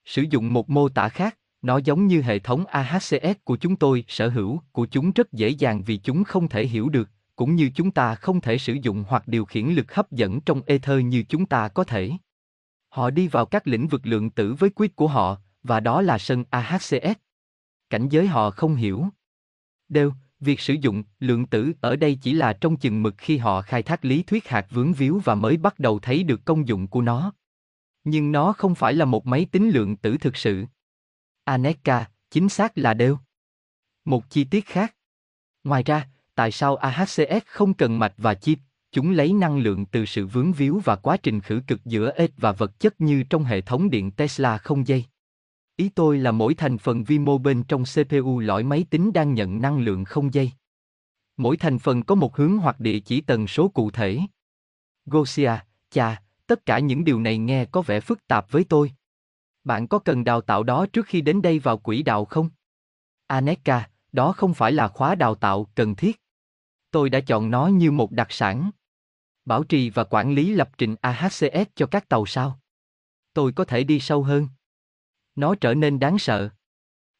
Sử dụng một mô tả khác, nó giống như hệ thống AHCS của chúng tôi sở hữu của chúng rất dễ dàng vì chúng không thể hiểu được, cũng như chúng ta không thể sử dụng hoặc điều khiển lực hấp dẫn trong ether như chúng ta có thể. Họ đi vào các lĩnh vực lượng tử với quyết của họ, và đó là sân AHCS. Cảnh giới họ không hiểu. Đều, việc sử dụng lượng tử ở đây chỉ là trong chừng mực khi họ khai thác lý thuyết hạt vướng víu và mới bắt đầu thấy được công dụng của nó. Nhưng nó không phải là một máy tính lượng tử thực sự. Aneka, chính xác là đều. Một chi tiết khác. Ngoài ra, tại sao AHCS không cần mạch và chip? Chúng lấy năng lượng từ sự vướng víu và quá trình khử cực giữa ếch và vật chất như trong hệ thống điện Tesla không dây. Ý tôi là mỗi thành phần vi mô bên trong CPU lõi máy tính đang nhận năng lượng không dây. Mỗi thành phần có một hướng hoặc địa chỉ tần số cụ thể. Gosia, chà, tất cả những điều này nghe có vẻ phức tạp với tôi. Bạn có cần đào tạo đó trước khi đến đây vào quỹ đạo không? Aneka, đó không phải là khóa đào tạo cần thiết. Tôi đã chọn nó như một đặc sản. Bảo trì và quản lý lập trình AHCS cho các tàu sao? Tôi có thể đi sâu hơn. Nó trở nên đáng sợ.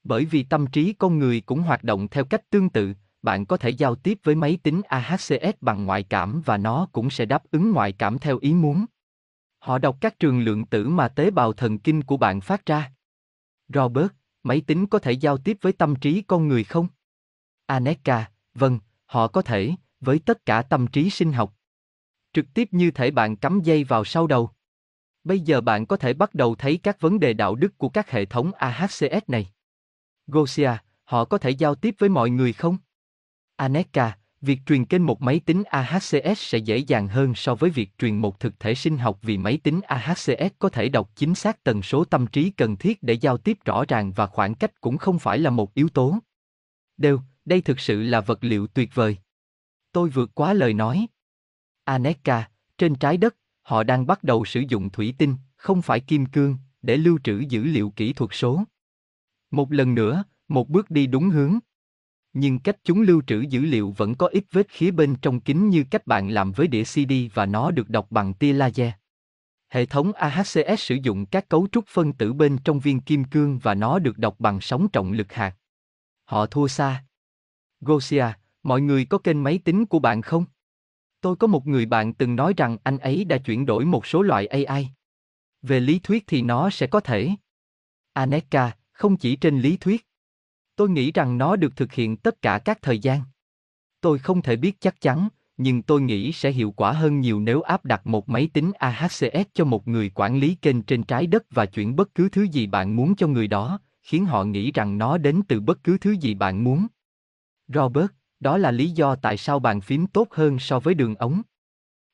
Bởi vì tâm trí con người cũng hoạt động theo cách tương tự, bạn có thể giao tiếp với máy tính AHCS bằng ngoại cảm và nó cũng sẽ đáp ứng ngoại cảm theo ý muốn. Họ đọc các trường lượng tử mà tế bào thần kinh của bạn phát ra. Robert, máy tính có thể giao tiếp với tâm trí con người không? Aneka, vâng, họ có thể, với tất cả tâm trí sinh học. Trực tiếp như thể bạn cắm dây vào sau đầu. Bây giờ bạn có thể bắt đầu thấy các vấn đề đạo đức của các hệ thống AHCS này. Gosia, họ có thể giao tiếp với mọi người không? Aneka, việc truyền kênh một máy tính AHCS sẽ dễ dàng hơn so với việc truyền một thực thể sinh học vì máy tính AHCS có thể đọc chính xác tần số tâm trí cần thiết để giao tiếp rõ ràng và khoảng cách cũng không phải là một yếu tố. Đều, đây thực sự là vật liệu tuyệt vời. Tôi vượt quá lời nói. Aneka, trên trái đất, họ đang bắt đầu sử dụng thủy tinh, không phải kim cương, để lưu trữ dữ liệu kỹ thuật số. Một lần nữa, một bước đi đúng hướng. Nhưng cách chúng lưu trữ dữ liệu vẫn có ít vết khía bên trong kính như cách bạn làm với đĩa CD và nó được đọc bằng tia laser. Hệ thống AHCS sử dụng các cấu trúc phân tử bên trong viên kim cương và nó được đọc bằng sóng trọng lực hạt. Họ thua xa. Gosia, mọi người có kênh máy tính của bạn không? Tôi có một người bạn từng nói rằng anh ấy đã chuyển đổi một số loại AI. Về lý thuyết thì nó sẽ có thể. Aneka, không chỉ trên lý thuyết. Tôi nghĩ rằng nó được thực hiện tất cả các thời gian. Tôi không thể biết chắc chắn, nhưng tôi nghĩ sẽ hiệu quả hơn nhiều nếu áp đặt một máy tính AHCS cho một người quản lý kênh trên trái đất và chuyển bất cứ thứ gì bạn muốn cho người đó, khiến họ nghĩ rằng nó đến từ bất cứ thứ gì bạn muốn. Robert, đó là lý do tại sao bàn phím tốt hơn so với đường ống.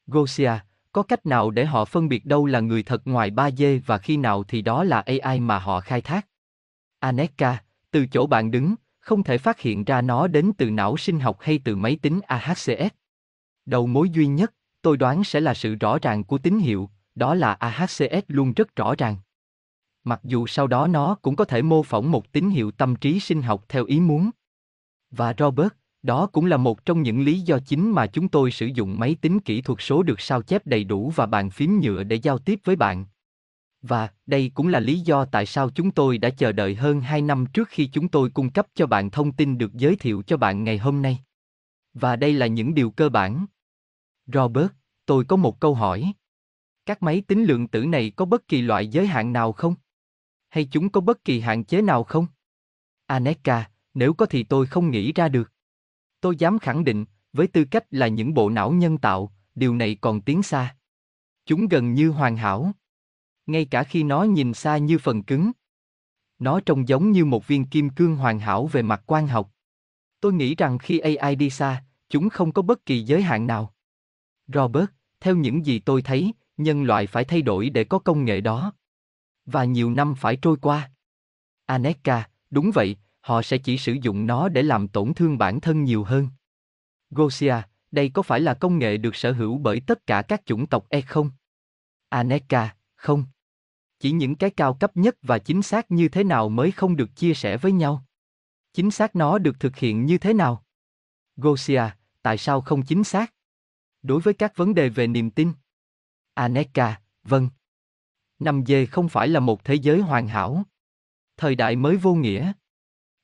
Gosia, có cách nào để họ phân biệt đâu là người thật ngoài 3D và khi nào thì đó là AI mà họ khai thác? Aneka, từ chỗ bạn đứng, không thể phát hiện ra nó đến từ não sinh học hay từ máy tính AHCS. Đầu mối duy nhất, tôi đoán sẽ là sự rõ ràng của tín hiệu, đó là AHCS luôn rất rõ ràng. Mặc dù sau đó nó cũng có thể mô phỏng một tín hiệu tâm trí sinh học theo ý muốn. Và Robert, đó cũng là một trong những lý do chính mà chúng tôi sử dụng máy tính kỹ thuật số được sao chép đầy đủ và bàn phím nhựa để giao tiếp với bạn. Và đây cũng là lý do tại sao chúng tôi đã chờ đợi hơn 2 năm trước khi chúng tôi cung cấp cho bạn thông tin được giới thiệu cho bạn ngày hôm nay. Và đây là những điều cơ bản. Robert, tôi có một câu hỏi. Các máy tính lượng tử này có bất kỳ loại giới hạn nào không? Hay chúng có bất kỳ hạn chế nào không? Aneka, nếu có thì tôi không nghĩ ra được. Tôi dám khẳng định, với tư cách là những bộ não nhân tạo, điều này còn tiến xa. Chúng gần như hoàn hảo. Ngay cả khi nó nhìn xa như phần cứng. Nó trông giống như một viên kim cương hoàn hảo về mặt quan học. Tôi nghĩ rằng khi AI đi xa, chúng không có bất kỳ giới hạn nào. Robert, theo những gì tôi thấy, Nhân loại phải thay đổi để có công nghệ đó. Và nhiều năm phải trôi qua. Aneka, đúng vậy, họ sẽ chỉ sử dụng nó để làm tổn thương bản thân nhiều hơn. Gosia, đây có phải là công nghệ được sở hữu bởi tất cả các chủng tộc E không? Aneka, không. Chỉ những cái cao cấp nhất và chính xác như thế nào mới không được chia sẻ với nhau. Chính xác nó được thực hiện như thế nào? Gosia, tại sao không chính xác? Đối với các vấn đề về niềm tin. Aneka, vâng. 5G không phải là một thế giới hoàn hảo. Thời đại mới vô nghĩa.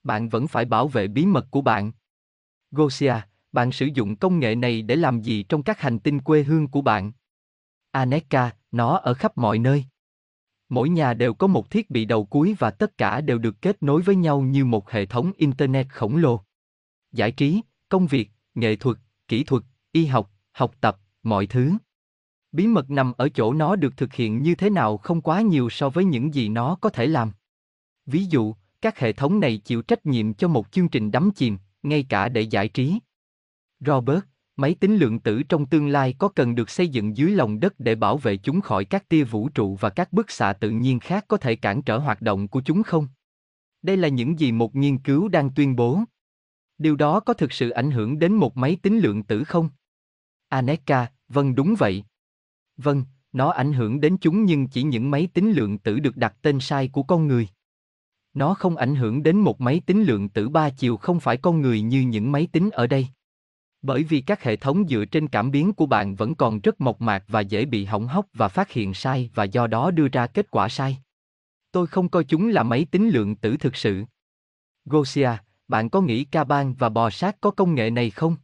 Bạn vẫn phải bảo vệ bí mật của bạn. Gosia, bạn sử dụng công nghệ này để làm gì trong các hành tinh quê hương của bạn? Aneka, nó ở khắp mọi nơi. Mỗi nhà đều có một thiết bị đầu cuối và tất cả đều được kết nối với nhau như một hệ thống internet khổng lồ. Giải trí, công việc, nghệ thuật, kỹ thuật, y học, học tập, mọi thứ. Bí mật nằm ở chỗ nó được thực hiện như thế nào không quá nhiều so với những gì nó có thể làm. Ví dụ, các hệ thống này chịu trách nhiệm cho một chương trình đắm chìm, ngay cả để giải trí. Robert, máy tính lượng tử trong tương lai có cần được xây dựng dưới lòng đất để bảo vệ chúng khỏi các tia vũ trụ và các bức xạ tự nhiên khác có thể cản trở hoạt động của chúng không? Đây là những gì một nghiên cứu đang tuyên bố. Điều đó có thực sự ảnh hưởng đến một máy tính lượng tử không? Aneka, vâng đúng vậy. Vâng, nó ảnh hưởng đến chúng nhưng chỉ những máy tính lượng tử được đặt tên sai của con người. Nó không ảnh hưởng đến một máy tính lượng tử ba chiều không phải con người như những máy tính ở đây. Bởi vì các hệ thống dựa trên cảm biến của bạn vẫn còn rất mộc mạc và dễ bị hỏng hóc và phát hiện sai và do đó đưa ra kết quả sai. Tôi không coi chúng là máy tính lượng tử thực sự. Gosia, bạn có nghĩ Kaban và bò sát có công nghệ này không?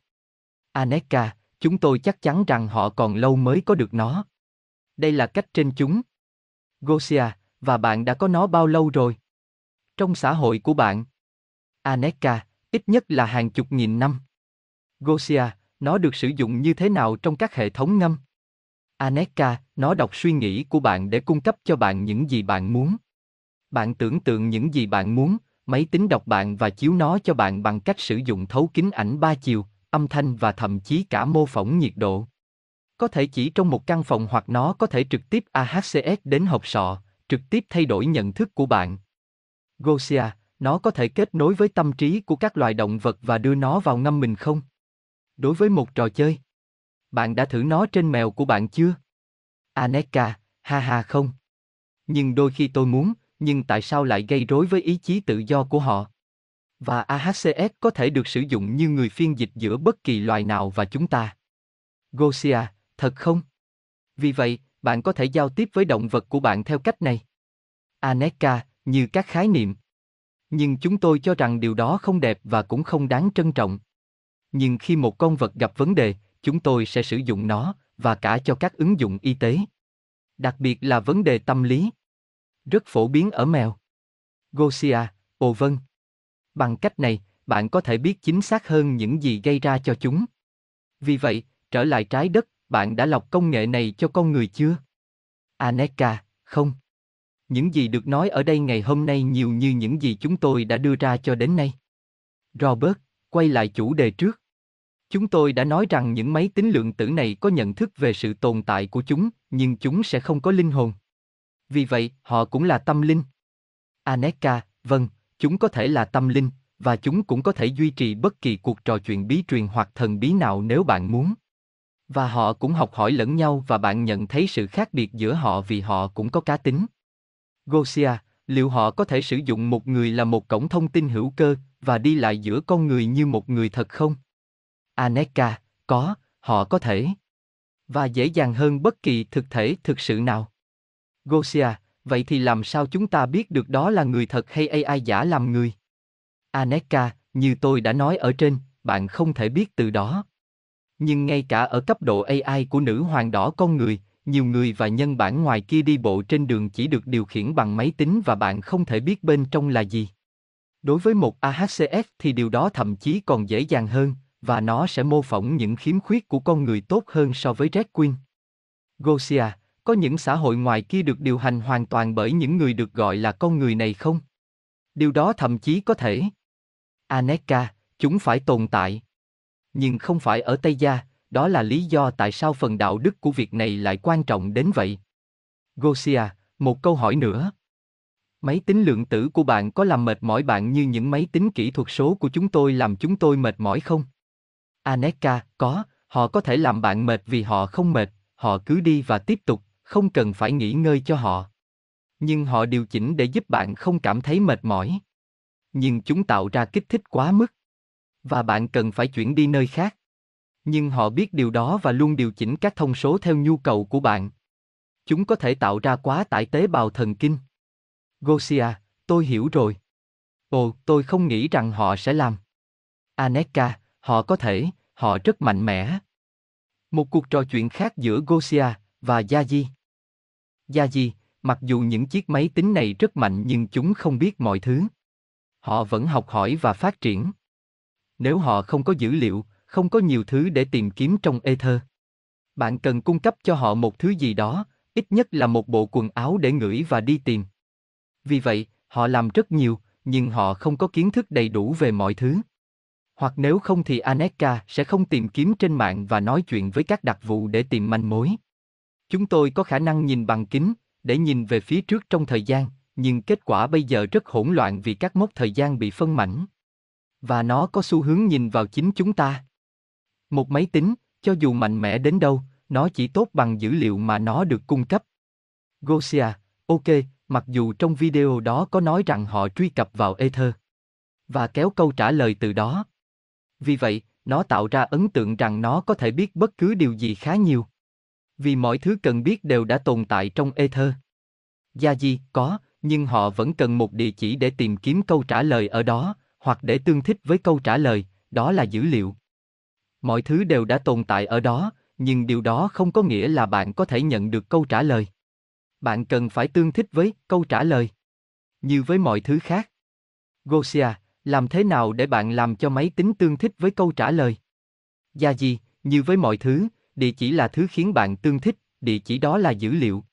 Aneka, chúng tôi chắc chắn rằng họ còn lâu mới có được nó. Đây là cách trên chúng. Gosia, và bạn đã có nó bao lâu rồi? Trong xã hội của bạn. Aneka, ít nhất là hàng chục nghìn năm. Gosia, nó được sử dụng như thế nào trong các hệ thống ngâm? Aneka, nó đọc suy nghĩ của bạn để cung cấp cho bạn những gì bạn muốn. Bạn tưởng tượng những gì bạn muốn, máy tính đọc bạn và chiếu nó cho bạn bằng cách sử dụng thấu kính ảnh ba chiều, âm thanh và thậm chí cả mô phỏng nhiệt độ. Có thể chỉ trong một căn phòng hoặc nó có thể trực tiếp AHCS đến hộp sọ, trực tiếp thay đổi nhận thức của bạn. Gosia, nó có thể kết nối với tâm trí của các loài động vật và đưa nó vào ngâm mình không? Đối với một trò chơi. Bạn đã thử nó trên mèo của bạn chưa? Aneka, ha ha không. Nhưng đôi khi tôi muốn, nhưng tại sao lại gây rối với ý chí tự do của họ? Và AHCS có thể được sử dụng như người phiên dịch giữa bất kỳ loài nào và chúng ta. Gosia, thật không? Vì vậy, bạn có thể giao tiếp với động vật của bạn theo cách này. Aneka, như các khái niệm. Nhưng chúng tôi cho rằng điều đó không đẹp và cũng không đáng trân trọng. Nhưng khi một con vật gặp vấn đề, chúng tôi sẽ sử dụng nó, và cả cho các ứng dụng y tế. Đặc biệt là vấn đề tâm lý. Rất phổ biến ở mèo. Gosia, ồ vâng. Bằng cách này, bạn có thể biết chính xác hơn những gì gây ra cho chúng. Vì vậy, trở lại trái đất, bạn đã lọc công nghệ này cho con người chưa? Aneka, không. Những gì được nói ở đây ngày hôm nay nhiều như những gì chúng tôi đã đưa ra cho đến nay. Robert, quay lại chủ đề trước. Chúng tôi đã nói rằng những máy tính lượng tử này có nhận thức về sự tồn tại của chúng, nhưng chúng sẽ không có linh hồn. Vì vậy, họ cũng là tâm linh. Aneka, vâng, chúng có thể là tâm linh, và chúng cũng có thể duy trì bất kỳ cuộc trò chuyện bí truyền hoặc thần bí nào nếu bạn muốn. Và họ cũng học hỏi lẫn nhau và bạn nhận thấy sự khác biệt giữa họ vì họ cũng có cá tính. Gosia, liệu họ có thể sử dụng một người là một cổng thông tin hữu cơ và đi lại giữa con người như một người thật không? Aneka, có, họ có thể. Và dễ dàng hơn bất kỳ thực thể thực sự nào. Gosia, vậy thì làm sao chúng ta biết được đó là người thật hay AI giả làm người? Aneka, như tôi đã nói ở trên, bạn không thể biết từ đó. Nhưng ngay cả ở cấp độ AI của nữ hoàng đỏ con người, nhiều người và nhân bản ngoài kia đi bộ trên đường chỉ được điều khiển bằng máy tính và bạn không thể biết bên trong là gì. Đối với một AHCS thì điều đó thậm chí còn dễ dàng hơn, và nó sẽ mô phỏng những khiếm khuyết của con người tốt hơn so với Red Queen. Gosia, có những xã hội ngoài kia được điều hành hoàn toàn bởi những người được gọi là con người này không? Điều đó thậm chí có thể. Aneka, chúng phải tồn tại. Nhưng không phải ở Tây Gia, đó là lý do tại sao phần đạo đức của việc này lại quan trọng đến vậy. Gosia, một câu hỏi nữa. Máy tính lượng tử của bạn có làm mệt mỏi bạn như những máy tính kỹ thuật số của chúng tôi làm chúng tôi mệt mỏi không? Aneka, có, họ có thể làm bạn mệt vì họ không mệt, họ cứ đi và tiếp tục, không cần phải nghỉ ngơi cho họ. Nhưng họ điều chỉnh để giúp bạn không cảm thấy mệt mỏi. Nhưng chúng tạo ra kích thích quá mức. Và bạn cần phải chuyển đi nơi khác. Nhưng họ biết điều đó và luôn điều chỉnh các thông số theo nhu cầu của bạn. Chúng có thể tạo ra quá tải tế bào thần kinh. Gosia, tôi hiểu rồi. Ồ, tôi không nghĩ rằng họ sẽ làm. Aneka, họ có thể, họ rất mạnh mẽ. Một cuộc trò chuyện khác giữa Gosia và Yaji. Yaji, mặc dù những chiếc máy tính này rất mạnh nhưng chúng không biết mọi thứ. Họ vẫn học hỏi và phát triển. Nếu họ không có dữ liệu, không có nhiều thứ để tìm kiếm trong Ether. Bạn cần cung cấp cho họ một thứ gì đó, ít nhất là một bộ quần áo để ngửi và đi tìm. Vì vậy, họ làm rất nhiều, nhưng họ không có kiến thức đầy đủ về mọi thứ. Hoặc nếu không thì Aneka sẽ không tìm kiếm trên mạng và nói chuyện với các đặc vụ để tìm manh mối. Chúng tôi có khả năng nhìn bằng kính, để nhìn về phía trước trong thời gian, nhưng kết quả bây giờ rất hỗn loạn vì các mốc thời gian bị phân mảnh. Và nó có xu hướng nhìn vào chính chúng ta. Một máy tính, cho dù mạnh mẽ đến đâu, nó chỉ tốt bằng dữ liệu mà nó được cung cấp. Gosia, ok, mặc dù trong video đó có nói rằng họ truy cập vào Ether và kéo câu trả lời từ đó. Vì vậy, nó tạo ra ấn tượng rằng nó có thể biết bất cứ điều gì khá nhiều. Vì mọi thứ cần biết đều đã tồn tại trong Ether. Gia Di, có, nhưng họ vẫn cần một địa chỉ để tìm kiếm câu trả lời ở đó, hoặc để tương thích với câu trả lời, đó là dữ liệu. Mọi thứ đều đã tồn tại ở đó, nhưng điều đó không có nghĩa là bạn có thể nhận được câu trả lời. Bạn cần phải tương thích với câu trả lời. Như với mọi thứ khác. Gosia, làm thế nào để bạn làm cho máy tính tương thích với câu trả lời? Gia gì, như với mọi thứ, địa chỉ là thứ khiến bạn tương thích, địa chỉ đó là dữ liệu.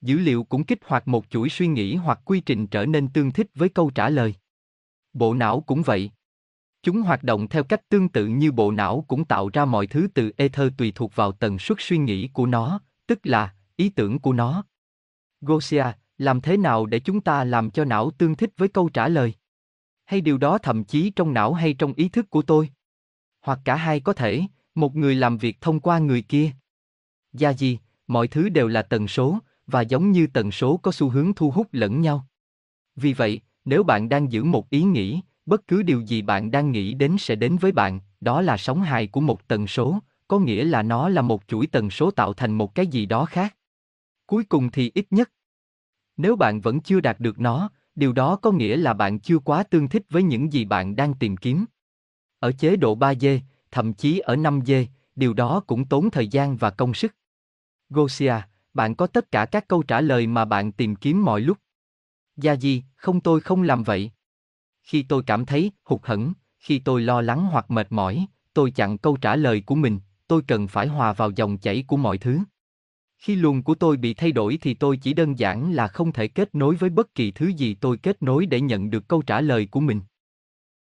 Dữ liệu cũng kích hoạt một chuỗi suy nghĩ hoặc quy trình trở nên tương thích với câu trả lời. Bộ não cũng vậy. Chúng hoạt động theo cách tương tự như bộ não cũng tạo ra mọi thứ từ ether tùy thuộc vào tần suất suy nghĩ của nó, tức là ý tưởng của nó. Gosia, làm thế nào để chúng ta làm cho não tương thích với câu trả lời? Hay điều đó thậm chí trong não hay trong ý thức của tôi? Hoặc cả hai có thể, một người làm việc thông qua người kia. Gia gì, mọi thứ đều là tần số, và giống như tần số có xu hướng thu hút lẫn nhau. Vì vậy, nếu bạn đang giữ một ý nghĩ, bất cứ điều gì bạn đang nghĩ đến sẽ đến với bạn, đó là sóng hài của một tần số, có nghĩa là nó là một chuỗi tần số tạo thành một cái gì đó khác. Cuối cùng thì ít nhất. Nếu bạn vẫn chưa đạt được nó, điều đó có nghĩa là bạn chưa quá tương thích với những gì bạn đang tìm kiếm. Ở chế độ 3D, thậm chí ở 5D, điều đó cũng tốn thời gian và công sức. Gosia, bạn có tất cả các câu trả lời mà bạn tìm kiếm mọi lúc. Gia Di, không tôi không làm vậy. Khi tôi cảm thấy hụt hẫng, khi tôi lo lắng hoặc mệt mỏi, tôi chặn câu trả lời của mình, tôi cần phải hòa vào dòng chảy của mọi thứ. Khi luồng của tôi bị thay đổi thì tôi chỉ đơn giản là không thể kết nối với bất kỳ thứ gì tôi kết nối để nhận được câu trả lời của mình.